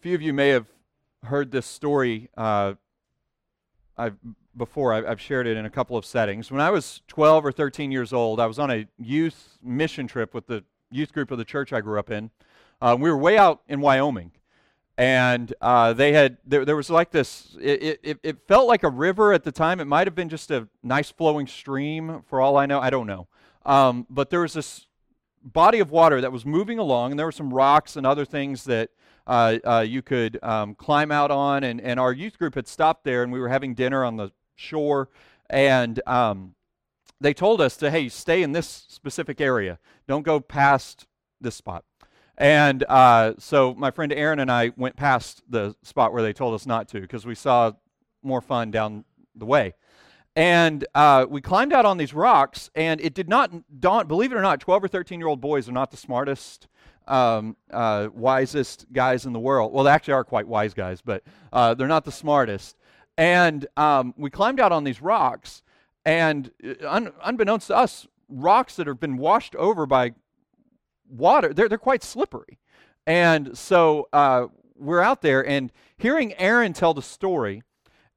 Few of you may have heard this story uh, I've, before. I've, I've shared it in a couple of settings. When I was 12 or 13 years old, I was on a youth mission trip with the youth group of the church I grew up in. Uh, we were way out in Wyoming. And uh, they had, there, there, was like this, it, it, it felt like a river at the time. It might have been just a nice flowing stream, for all I know. I don't know. Um, but there was this body of water that was moving along, and there were some rocks and other things that you could um, climb out on. And, and our youth group had stopped there, and we were having dinner on the shore. And um, they told us to, hey, stay in this specific area. Don't go past this spot. And uh, so my friend Aaron and I went past the spot where they told us not to because we saw more fun down the way. And uh, we climbed out on these rocks, and it did not dawn, believe it or not, 12 or 13 year old boys are not the smartest, um, uh, wisest guys in the world. Well, they actually are quite wise guys, but uh, they're not the smartest. And um, we climbed out on these rocks, and uh, un- unbeknownst to us, rocks that have been washed over by water, they're, they're quite slippery. And so uh, we're out there, and hearing Aaron tell the story,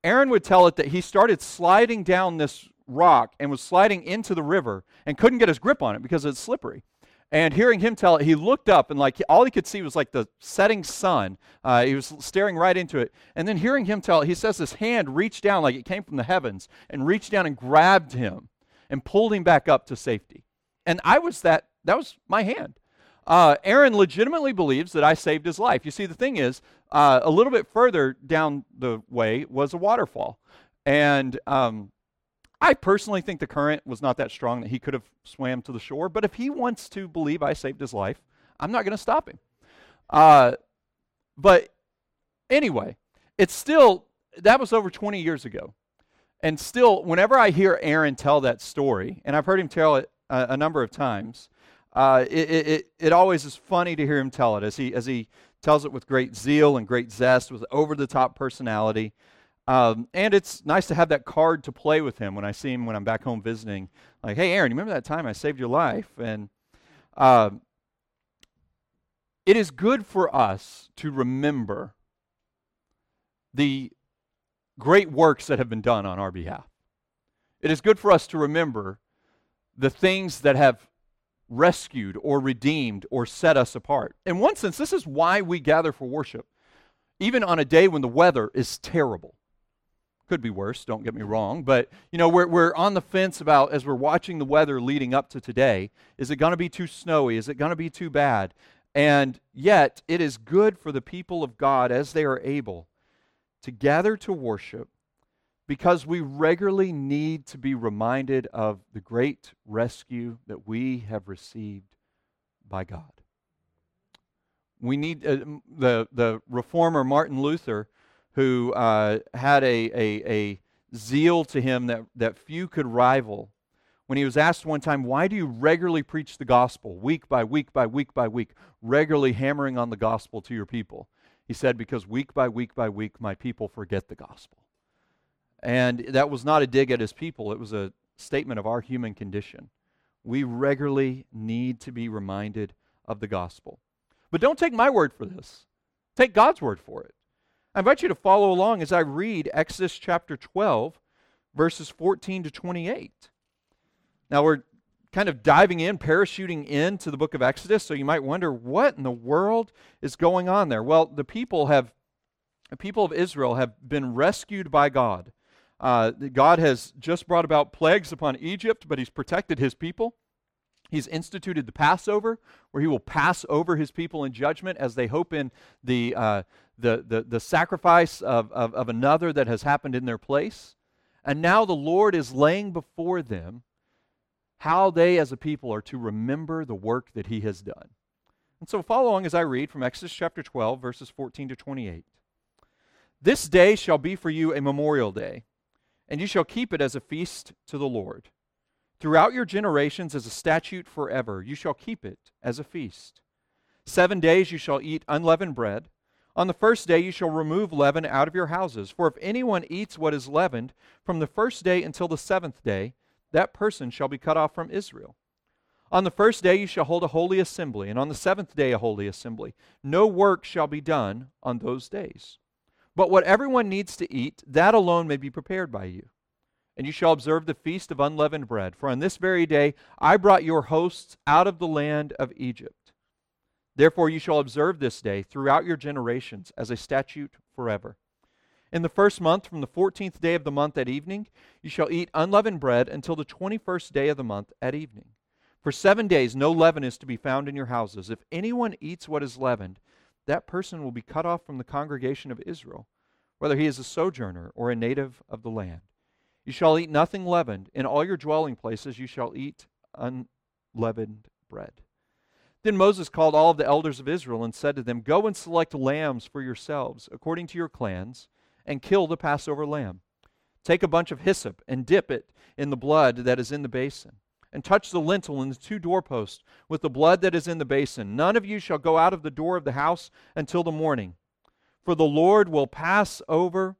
Aaron would tell it that he started sliding down this rock and was sliding into the river and couldn't get his grip on it because it's slippery. And hearing him tell it, he looked up and like all he could see was like the setting sun. Uh, he was staring right into it. And then hearing him tell it, he says his hand reached down like it came from the heavens and reached down and grabbed him and pulled him back up to safety. And I was that, that was my hand. Uh, Aaron legitimately believes that I saved his life. You see, the thing is, uh, a little bit further down the way was a waterfall. And um, I personally think the current was not that strong that he could have swam to the shore. But if he wants to believe I saved his life, I'm not going to stop him. Uh, but anyway, it's still, that was over 20 years ago. And still, whenever I hear Aaron tell that story, and I've heard him tell it a, a number of times, uh, it, it, it always is funny to hear him tell it as he, as he tells it with great zeal and great zest, with over the top personality. Um, and it's nice to have that card to play with him when I see him when I'm back home visiting. Like, hey, Aaron, you remember that time I saved your life? And uh, it is good for us to remember the great works that have been done on our behalf. It is good for us to remember the things that have rescued or redeemed or set us apart. In one sense, this is why we gather for worship, even on a day when the weather is terrible. Could be worse, don't get me wrong, but you know, we're, we're on the fence about as we're watching the weather leading up to today is it going to be too snowy? Is it going to be too bad? And yet, it is good for the people of God as they are able to gather to worship because we regularly need to be reminded of the great rescue that we have received by God. We need uh, the, the reformer Martin Luther, who uh, had a, a, a zeal to him that, that few could rival. When he was asked one time, Why do you regularly preach the gospel, week by week by week by week, regularly hammering on the gospel to your people? He said, Because week by week by week, my people forget the gospel. And that was not a dig at his people, it was a statement of our human condition. We regularly need to be reminded of the gospel. But don't take my word for this, take God's word for it. I invite you to follow along as I read Exodus chapter 12, verses 14 to 28. Now, we're kind of diving in, parachuting into the book of Exodus, so you might wonder what in the world is going on there. Well, the people have the people of Israel have been rescued by God uh, God has just brought about plagues upon Egypt, but he's protected his people. He's instituted the Passover, where he will pass over his people in judgment as they hope in the, uh, the, the, the, sacrifice of, of, of another that has happened in their place. And now the Lord is laying before them how they as a people are to remember the work that he has done. And so follow along as I read from Exodus chapter 12, verses 14 to 28. This day shall be for you a memorial day and you shall keep it as a feast to the Lord. Throughout your generations, as a statute forever, you shall keep it as a feast. Seven days you shall eat unleavened bread. On the first day you shall remove leaven out of your houses. For if anyone eats what is leavened from the first day until the seventh day, that person shall be cut off from Israel. On the first day you shall hold a holy assembly, and on the seventh day a holy assembly. No work shall be done on those days. But what everyone needs to eat, that alone may be prepared by you. And you shall observe the feast of unleavened bread. For on this very day I brought your hosts out of the land of Egypt. Therefore you shall observe this day throughout your generations as a statute forever. In the first month, from the fourteenth day of the month at evening, you shall eat unleavened bread until the twenty first day of the month at evening. For seven days no leaven is to be found in your houses. If anyone eats what is leavened, that person will be cut off from the congregation of Israel, whether he is a sojourner or a native of the land. You shall eat nothing leavened. In all your dwelling places you shall eat unleavened bread. Then Moses called all of the elders of Israel and said to them, Go and select lambs for yourselves, according to your clans, and kill the Passover lamb. Take a bunch of hyssop and dip it in the blood that is in the basin and touch the lintel and the two doorposts with the blood that is in the basin. None of you shall go out of the door of the house until the morning. For the Lord will pass over,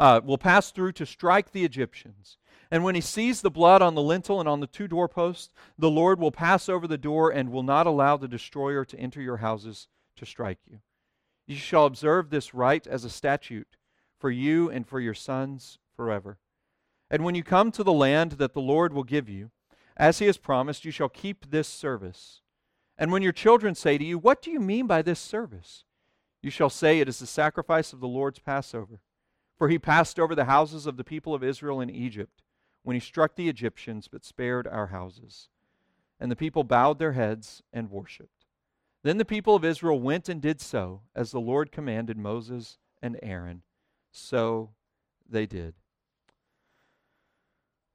uh, will pass through to strike the Egyptians. And when he sees the blood on the lintel and on the two doorposts, the Lord will pass over the door and will not allow the destroyer to enter your houses to strike you. You shall observe this rite as a statute for you and for your sons forever. And when you come to the land that the Lord will give you, as he has promised, you shall keep this service. And when your children say to you, What do you mean by this service? You shall say, It is the sacrifice of the Lord's Passover. For he passed over the houses of the people of Israel in Egypt when he struck the Egyptians, but spared our houses. And the people bowed their heads and worshipped. Then the people of Israel went and did so, as the Lord commanded Moses and Aaron. So they did.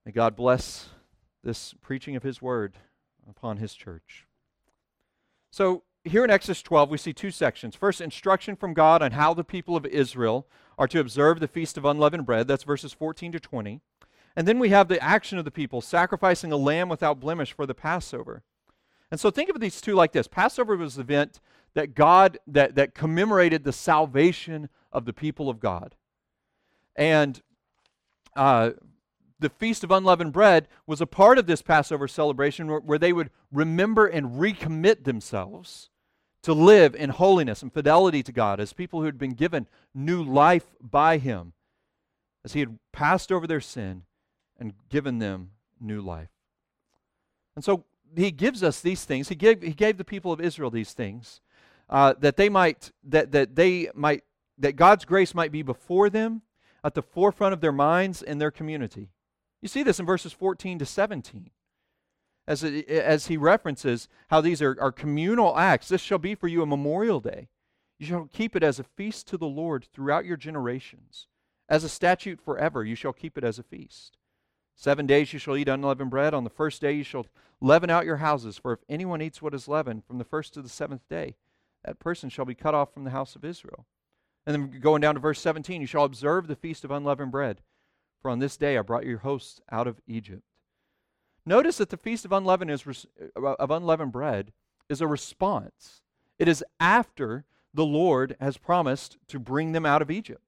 May God bless this preaching of His word upon His church. So, here in Exodus 12, we see two sections. First, instruction from God on how the people of Israel are to observe the Feast of Unleavened Bread. That's verses 14 to 20. And then we have the action of the people, sacrificing a lamb without blemish for the Passover. And so think of these two like this Passover was the event that God, that, that commemorated the salvation of the people of God. And uh, the Feast of Unleavened Bread was a part of this Passover celebration where, where, they would remember and recommit themselves to live in holiness and fidelity to God as people who had been given new life by Him, as He had passed over their sin and given them new life. And so He gives us these things. He gave, he gave the people of Israel these things uh, that they might, that, that they might, that God's grace might be before them at the forefront of their minds and their community. You see this in verses 14 to 17 as, it, as he references how these are, are communal acts. This shall be for you a memorial day. You shall keep it as a feast to the Lord throughout your generations. As a statute forever, you shall keep it as a feast. Seven days you shall eat unleavened bread. On the first day you shall leaven out your houses. For if anyone eats what is leavened from the first to the seventh day, that person shall be cut off from the house of Israel. And then going down to verse 17, you shall observe the feast of unleavened bread. For on this day I brought your hosts out of Egypt. Notice that the feast of unleavened, is, uh, of unleavened bread is a response. It is after the Lord has promised to bring them out of Egypt.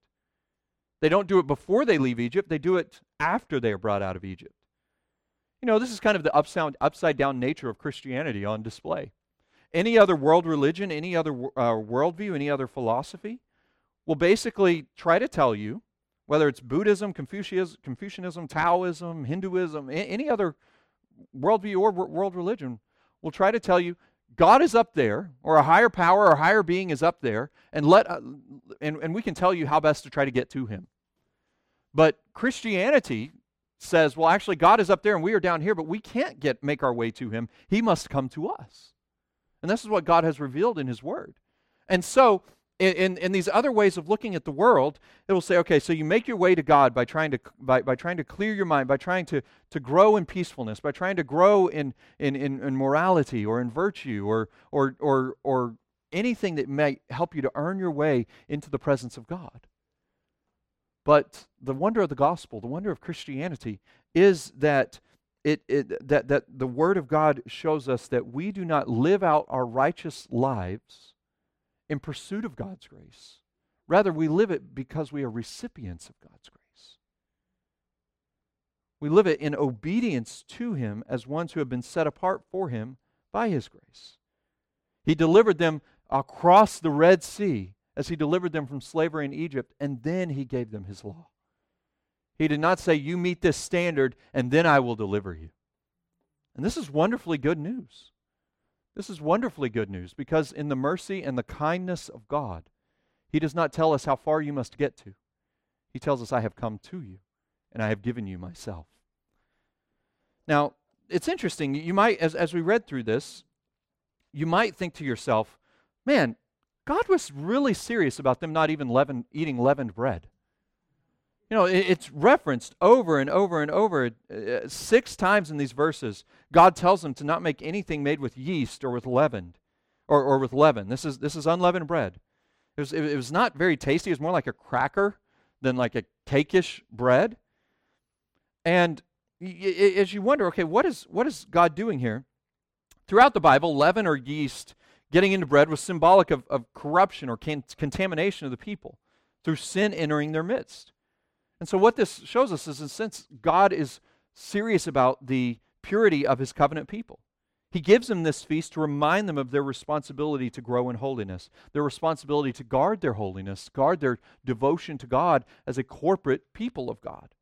They don't do it before they leave Egypt, they do it after they are brought out of Egypt. You know, this is kind of the upside, down nature of Christianity on display. Any other world religion, any other uh, worldview, any other philosophy will basically try to tell you whether it's Buddhism, Confucianism Taoism, Hinduism, any other worldview or world religion, will try to tell you God is up there, or a higher power or higher being is up there, and let uh, and, and we can tell you how best to try to get to him. But Christianity says, well, actually, God is up there and we are down here, but we can't get make our way to him. He must come to us. And this is what God has revealed in his word. And so in, in, in, these other ways of looking at the world, it will say, okay, so you make your way to God by trying to, by, by trying to clear your mind, by trying to, to grow in peacefulness, by trying to grow in, in, in, in morality or in virtue or, or, or, or anything that may help you to earn your way into the presence of God. But the wonder of the gospel, the wonder of Christianity, is that it, it, that, that the Word of God shows us that we do not live out our righteous lives in pursuit of God's grace. Rather, we live it because we are recipients of God's grace. We live it in obedience to Him as ones who have been set apart for Him by His grace. He delivered them across the Red Sea as He delivered them from slavery in Egypt, and then He gave them His law. He did not say, You meet this standard, and then I will deliver you. And this is wonderfully good news. This is wonderfully good news because in the mercy and the kindness of God, He does not tell us how far you must get to. He tells us, I have come to you and I have given you myself. Now, it's interesting. You might, as, as we read through this, you might think to yourself, man, God was really serious about them not even leaven, eating leavened bread. You know, it, it's referenced over and over and over. Uh, six times in these verses, God tells them to not make anything made with yeast or with leavened, or, or with leaven. This is, this is unleavened bread. It was, it, was not very tasty. It was more like a cracker than like a cakeish bread. And as you wonder, okay, what is, what is God doing here? Throughout the Bible, leaven or yeast getting into bread was symbolic of, of corruption or can- contamination of the people through sin entering their midst. And so, what this shows us is, in a sense, God is serious about the purity of his covenant people. He gives them this feast to remind them of their responsibility to grow in holiness, their responsibility to guard their holiness, guard their devotion to God as a corporate people of God.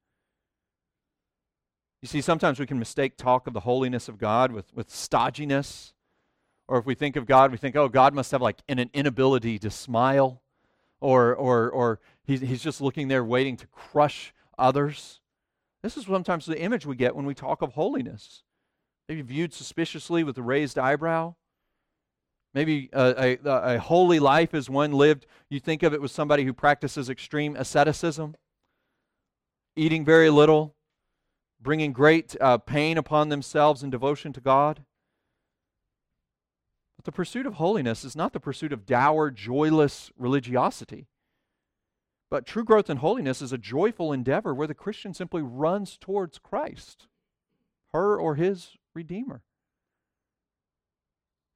You see, sometimes we can mistake talk of the holiness of God with, with stodginess. Or if we think of God, we think, oh, God must have like an, an inability to smile. Or, or, or he's, he's just looking there waiting to crush others. This is sometimes the image we get when we talk of holiness. Maybe viewed suspiciously with a raised eyebrow. Maybe a, a, a, holy life is one lived, you think of it with somebody who practices extreme asceticism, eating very little, bringing great uh, pain upon themselves in devotion to God. But the pursuit of holiness is not the pursuit of dour, joyless religiosity. But true growth in holiness is a joyful endeavor where the Christian simply runs towards Christ, her or his Redeemer.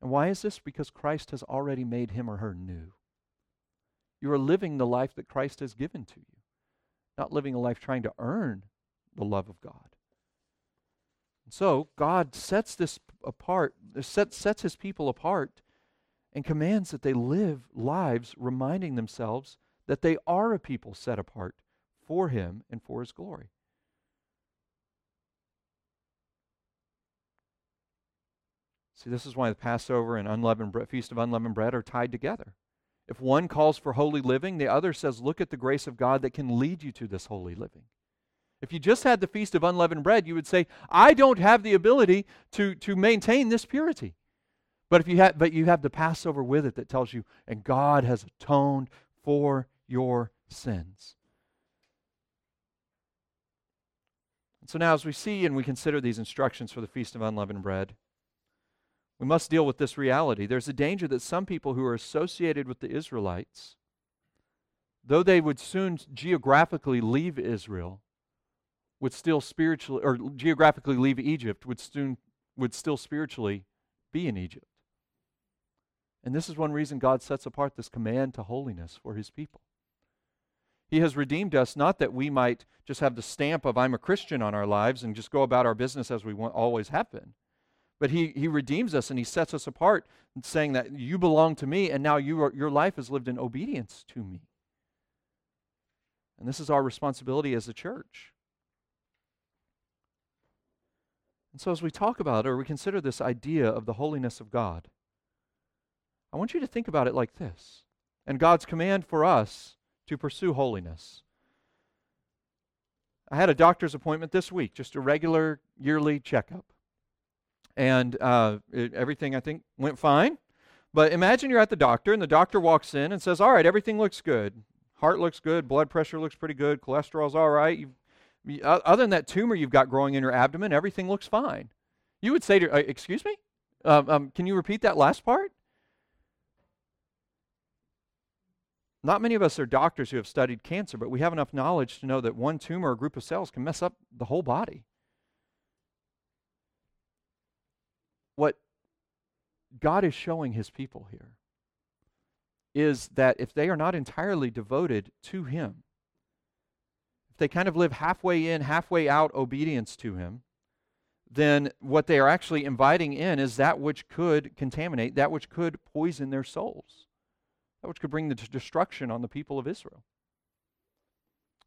And why is this? Because Christ has already made him or her new. You are living the life that Christ has given to you, not living a life trying to earn the love of God. And so God sets this apart, uh, sets, sets his people apart, and commands that they live lives reminding themselves that they are a people set apart for him and for his glory. See, this is why the Passover and unleavened Feast of Unleavened Bread are tied together. If one calls for holy living, the other says, Look at the grace of God that can lead you to this holy living. If you just had the Feast of Unleavened Bread, you would say, I don't have the ability to, to maintain this purity. But if you have but you have the Passover with it that tells you, and God has atoned for your sins. And so now, as we see and we consider these instructions for the Feast of Unleavened Bread, we must deal with this reality. There's a danger that some people who are associated with the Israelites, though they would soon geographically leave Israel, would still spiritually, or geographically leave Egypt, would soon would still spiritually be in Egypt. And this is one reason God sets apart this command to holiness for his people. He has redeemed us not that we might just have the stamp of I'm a Christian on our lives and just go about our business as we want, always have been. But he, he redeems us and he sets us apart, saying that you belong to me and now you are, your life is lived in obedience to me. And this is our responsibility as a church. And so, as we talk about or we consider this idea of the holiness of God, I want you to think about it like this and God's command for us to pursue holiness. I had a doctor's appointment this week, just a regular yearly checkup. And uh, it, everything, I think, went fine. But imagine you're at the doctor, and the doctor walks in and says, All right, everything looks good. Heart looks good, blood pressure looks pretty good, cholesterol's all right. You've, other than that tumor you've got growing in your abdomen, everything looks fine. You would say to, uh, Excuse me? Um, um, can you repeat that last part? Not many of us are doctors who have studied cancer, but we have enough knowledge to know that one tumor or group of cells can mess up the whole body. What God is showing his people here is that if they are not entirely devoted to him, they kind of live halfway in, halfway out obedience to Him, then what they are actually inviting in is that which could contaminate, that which could poison their souls, that which could bring the destruction on the people of Israel.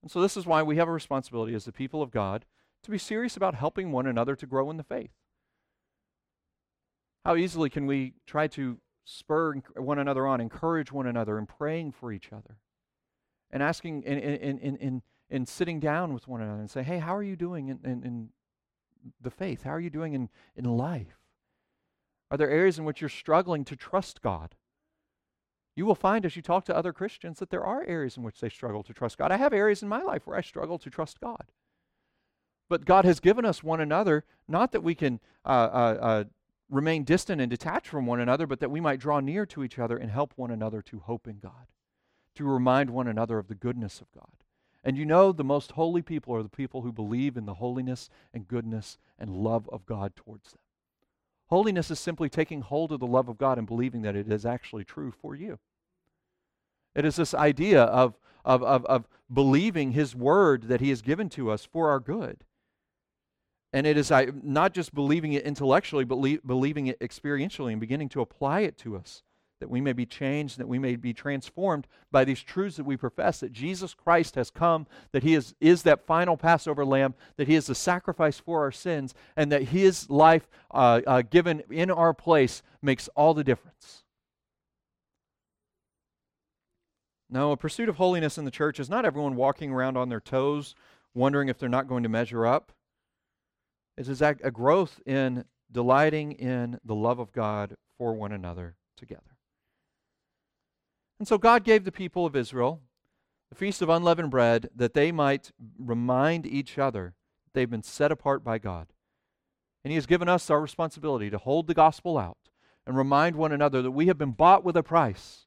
And so, this is why we have a responsibility as the people of God to be serious about helping one another to grow in the faith. How easily can we try to spur one another on, encourage one another, and praying for each other, and asking and, and, and, and, and sitting down with one another and say, hey, how are you doing in, in, in the faith? How are you doing in, in life? Are there areas in which you're struggling to trust God? You will find as you talk to other Christians that there are areas in which they struggle to trust God. I have areas in my life where I struggle to trust God. But God has given us one another, not that we can uh, uh, uh, remain distant and detached from one another, but that we might draw near to each other and help one another to hope in God, to remind one another of the goodness of God. And you know, the most holy people are the people who believe in the holiness and goodness and love of God towards them. Holiness is simply taking hold of the love of God and believing that it is actually true for you. It is this idea of, of, of, of believing His word that He has given to us for our good. And it is not just believing it intellectually, but believing it experientially and beginning to apply it to us that we may be changed, that we may be transformed by these truths that we profess that Jesus Christ has come, that He is, is that final Passover lamb, that He is the sacrifice for our sins, and that His life uh, uh, given in our place makes all the difference. No, a pursuit of holiness in the church is not everyone walking around on their toes, wondering if they're not going to measure up. It is a growth in delighting in the love of God for one another together. And so God gave the people of Israel the Feast of Unleavened Bread that they might remind each other that they've been set apart by God. And He has given us our responsibility to hold the gospel out and remind one another that we have been bought with a price.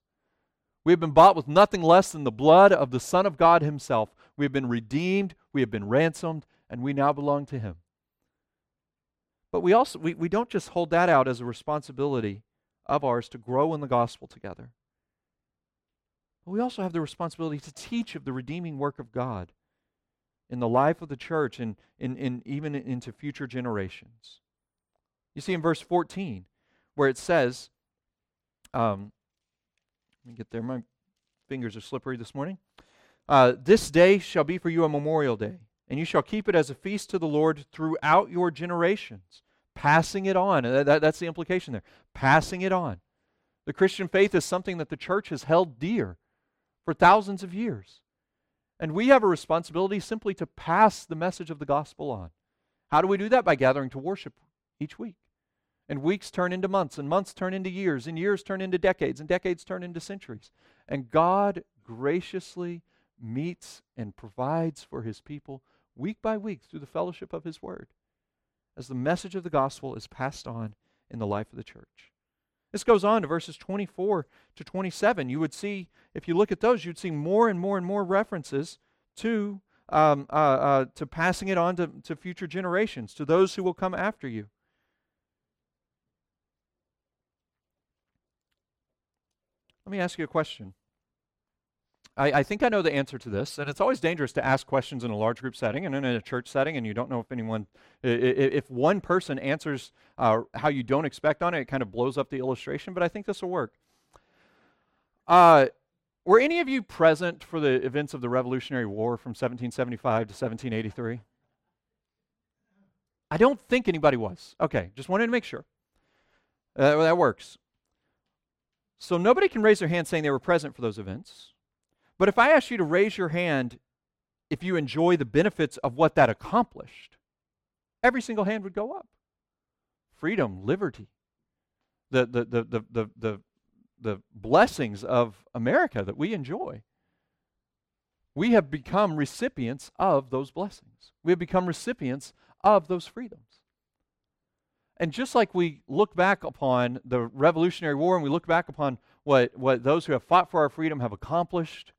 We have been bought with nothing less than the blood of the Son of God Himself. We have been redeemed, we have been ransomed, and we now belong to Him. But we also we, we don't just hold that out as a responsibility of ours to grow in the gospel together. But we also have the responsibility to teach of the redeeming work of God in the life of the church and in, even into future generations. You see in verse 14, where it says, um, let me get there. My fingers are slippery this morning. Uh, this day shall be for you a memorial day, and you shall keep it as a feast to the Lord throughout your generations, passing it on. That, that, that's the implication there. Passing it on. The Christian faith is something that the church has held dear for thousands of years. And we have a responsibility simply to pass the message of the gospel on. How do we do that? By gathering to worship each week. And weeks turn into months, and months turn into years, and years turn into decades, and decades turn into centuries. And God graciously meets and provides for his people week by week through the fellowship of his word as the message of the gospel is passed on in the life of the church. This goes on to verses 24 to 27. You would see, if you look at those, you'd see more and more and more references to, um, uh, uh, to passing it on to, to future generations, to those who will come after you. Let me ask you a question. I, I, think I know the answer to this, and it's always dangerous to ask questions in a large group setting and in a church setting, and you don't know if anyone, if one person answers uh, how you don't expect on it, it kind of blows up the illustration, but I think this will work. Uh, were any of you present for the events of the Revolutionary War from 1775 to 1783? I don't think anybody was. Okay, just wanted to make sure. Uh, that works. So nobody can raise their hand saying they were present for those events. But if I ask you to raise your hand if you enjoy the benefits of what that accomplished, every single hand would go up. Freedom, liberty, the, the, the, the, the, the, the blessings of America that we enjoy. We have become recipients of those blessings. We have become recipients of those freedoms. And just like we look back upon the Revolutionary War and we look back upon what, what those who have fought for our freedom have accomplished,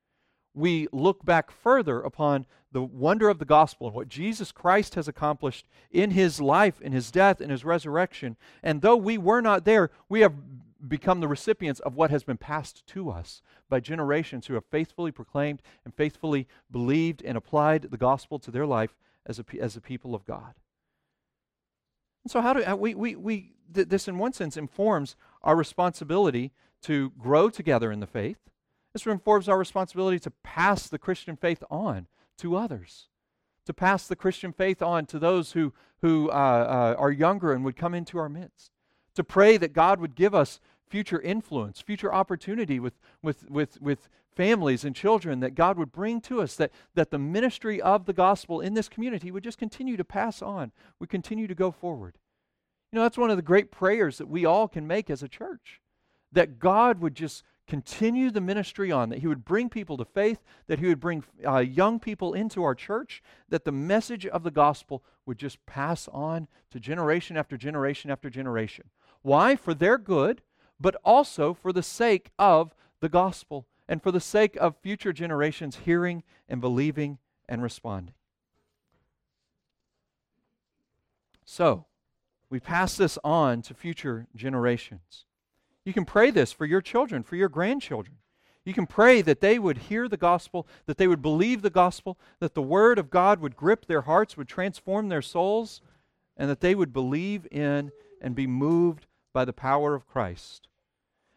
we look back further upon the wonder of the gospel and what Jesus Christ has accomplished in his life, in his death, in his resurrection. And though we were not there, we have become the recipients of what has been passed to us by generations who have faithfully proclaimed and faithfully believed and applied the gospel to their life as a, as a people of God. And so, how do we, we, we th- this, in one sense, informs our responsibility to grow together in the faith. This informs our responsibility to pass the Christian faith on to others, to pass the Christian faith on to those who, who uh, uh, are younger and would come into our midst, to pray that God would give us future influence, future opportunity with, with, with, with families and children that God would bring to us, that, that the ministry of the gospel in this community would just continue to pass on, would continue to go forward. You know, that's one of the great prayers that we all can make as a church. That God would just continue the ministry on, that He would bring people to faith, that He would bring uh, young people into our church, that the message of the gospel would just pass on to generation after generation after generation. Why? For their good, but also for the sake of the gospel and for the sake of future generations hearing and believing and responding. So, we pass this on to future generations. You can pray this for your children, for your grandchildren. You can pray that they would hear the gospel, that they would believe the gospel, that the word of God would grip their hearts, would transform their souls, and that they would believe in and be moved by the power of Christ.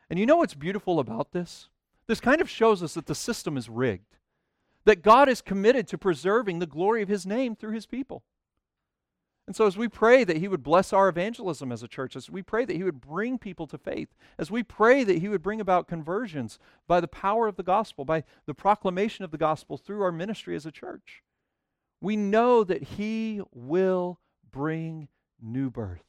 And you know what's beautiful about this? This kind of shows us that the system is rigged, that God is committed to preserving the glory of his name through his people. And so, as we pray that He would bless our evangelism as a church, as we pray that He would bring people to faith, as we pray that He would bring about conversions by the power of the gospel, by the proclamation of the gospel through our ministry as a church, we know that He will bring new birth.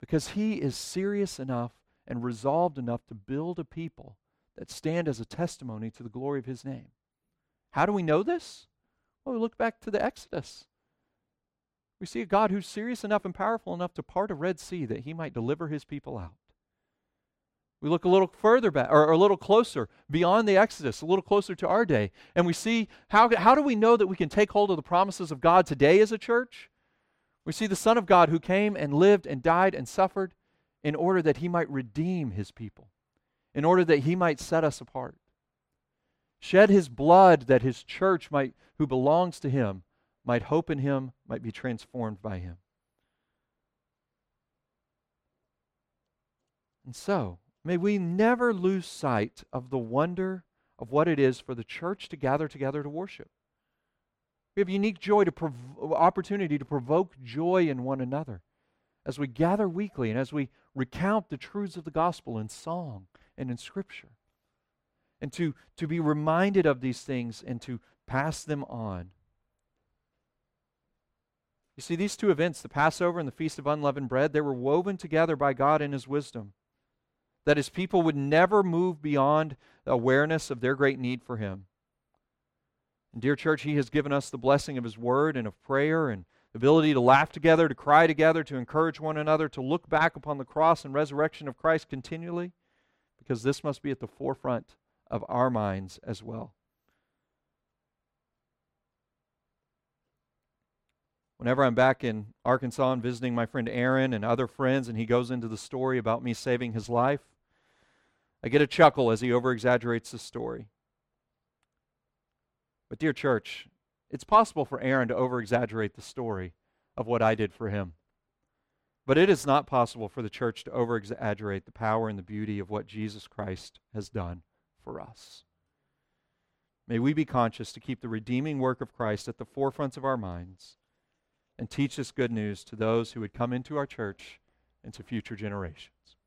Because He is serious enough and resolved enough to build a people that stand as a testimony to the glory of His name. How do we know this? Well, we look back to the Exodus. We see a God who's serious enough and powerful enough to part a Red Sea that he might deliver his people out. We look a little further back, or, a little closer, beyond the Exodus, a little closer to our day, and we see how, how do we know that we can take hold of the promises of God today as a church? We see the Son of God who came and lived and died and suffered in order that he might redeem his people, in order that he might set us apart. Shed his blood that his church might, who belongs to him, might hope in him, might be transformed by him. And so, may we never lose sight of the wonder of what it is for the church to gather together to worship. We have unique joy to prov- opportunity to provoke joy in one another as we gather weekly and as we recount the truths of the gospel in song and in scripture. And to, to be reminded of these things and to pass them on you see, these two events, the Passover and the Feast of Unleavened Bread, they were woven together by God in His wisdom. That His people would never move beyond awareness of their great need for Him. And dear church, He has given us the blessing of His Word and of prayer and the ability to laugh together, to cry together, to encourage one another, to look back upon the cross and resurrection of Christ continually, because this must be at the forefront of our minds as well. Whenever I'm back in Arkansas and visiting my friend Aaron and other friends, and he goes into the story about me saving his life, I get a chuckle as he over exaggerates the story. But, dear church, it's possible for Aaron to over exaggerate the story of what I did for him. But it is not possible for the church to over exaggerate the power and the beauty of what Jesus Christ has done for us. May we be conscious to keep the redeeming work of Christ at the forefront of our minds and teach this good news to those who would come into our church and to future generations.